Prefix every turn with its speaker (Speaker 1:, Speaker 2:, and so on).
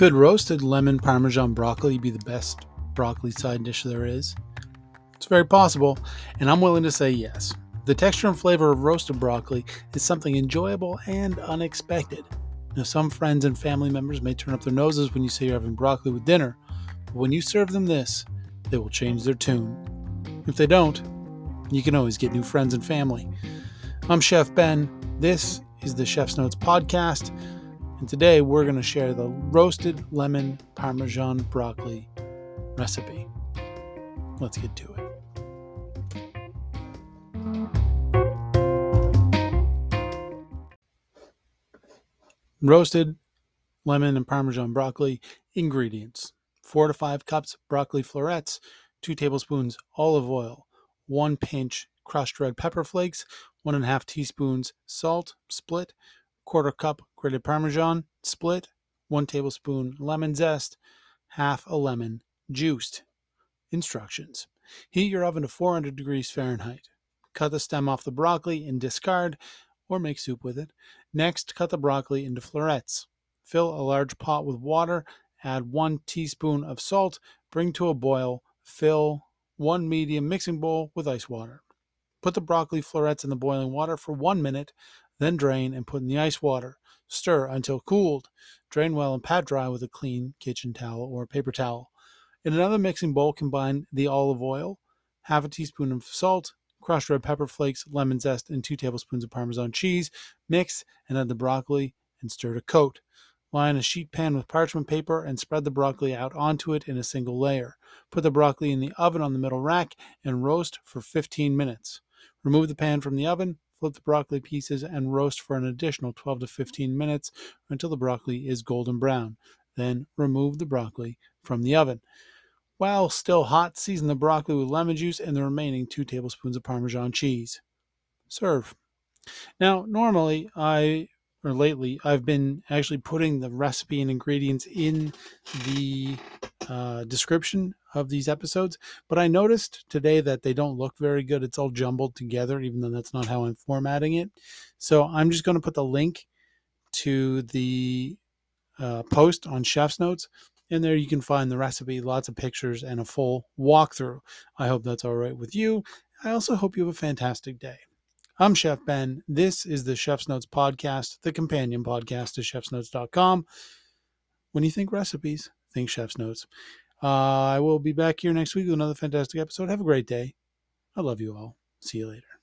Speaker 1: Could roasted lemon parmesan broccoli be the best broccoli side dish there is? It's very possible, and I'm willing to say yes. The texture and flavor of roasted broccoli is something enjoyable and unexpected. Now, some friends and family members may turn up their noses when you say you're having broccoli with dinner, but when you serve them this, they will change their tune. If they don't, you can always get new friends and family. I'm Chef Ben. This is the Chef's Notes podcast, and today we're going to share the roasted lemon parmesan broccoli recipe. Let's get to it. Roasted lemon and parmesan broccoli ingredients 4 to 5 cups broccoli florets, 2 tablespoons olive oil, 1 pinch crushed red pepper flakes, 1.5 teaspoons salt, split, quarter cup grated parmesan, split, 1 tablespoon lemon zest, half a lemon, juiced. Instructions Heat your oven to 400 degrees Fahrenheit. Cut the stem off the broccoli and discard or make soup with it. Next, cut the broccoli into florets. Fill a large pot with water, add 1 teaspoon of salt, bring to a boil, fill 1 medium mixing bowl with ice water. Put the broccoli florets in the boiling water for 1 minute, then drain and put in the ice water. Stir until cooled. Drain well and pat dry with a clean kitchen towel or paper towel. In another mixing bowl, combine the olive oil, half a teaspoon of salt, crushed red pepper flakes, lemon zest, and two tablespoons of Parmesan cheese. Mix and add the broccoli and stir to coat. Line a sheet pan with parchment paper and spread the broccoli out onto it in a single layer. Put the broccoli in the oven on the middle rack and roast for 15 minutes. Remove the pan from the oven, flip the broccoli pieces, and roast for an additional 12 to 15 minutes until the broccoli is golden brown. Then remove the broccoli from the oven. While still hot, season the broccoli with lemon juice and the remaining 2 tablespoons of Parmesan cheese. Serve. Now, normally, I, or lately, I've been actually putting the recipe and ingredients in the uh, description of these episodes, but I noticed today that they don't look very good. It's all jumbled together, even though that's not how I'm formatting it. So I'm just going to put the link to the uh, post on Chef's Notes and there you can find the recipe, lots of pictures, and a full walkthrough. I hope that's all right with you. I also hope you have a fantastic day. I'm Chef Ben. This is the Chef's Notes podcast, the companion podcast to chefsnotes.com. When you think recipes, think Chef's Notes. Uh, I will be back here next week with another fantastic episode. Have a great day. I love you all. See you later.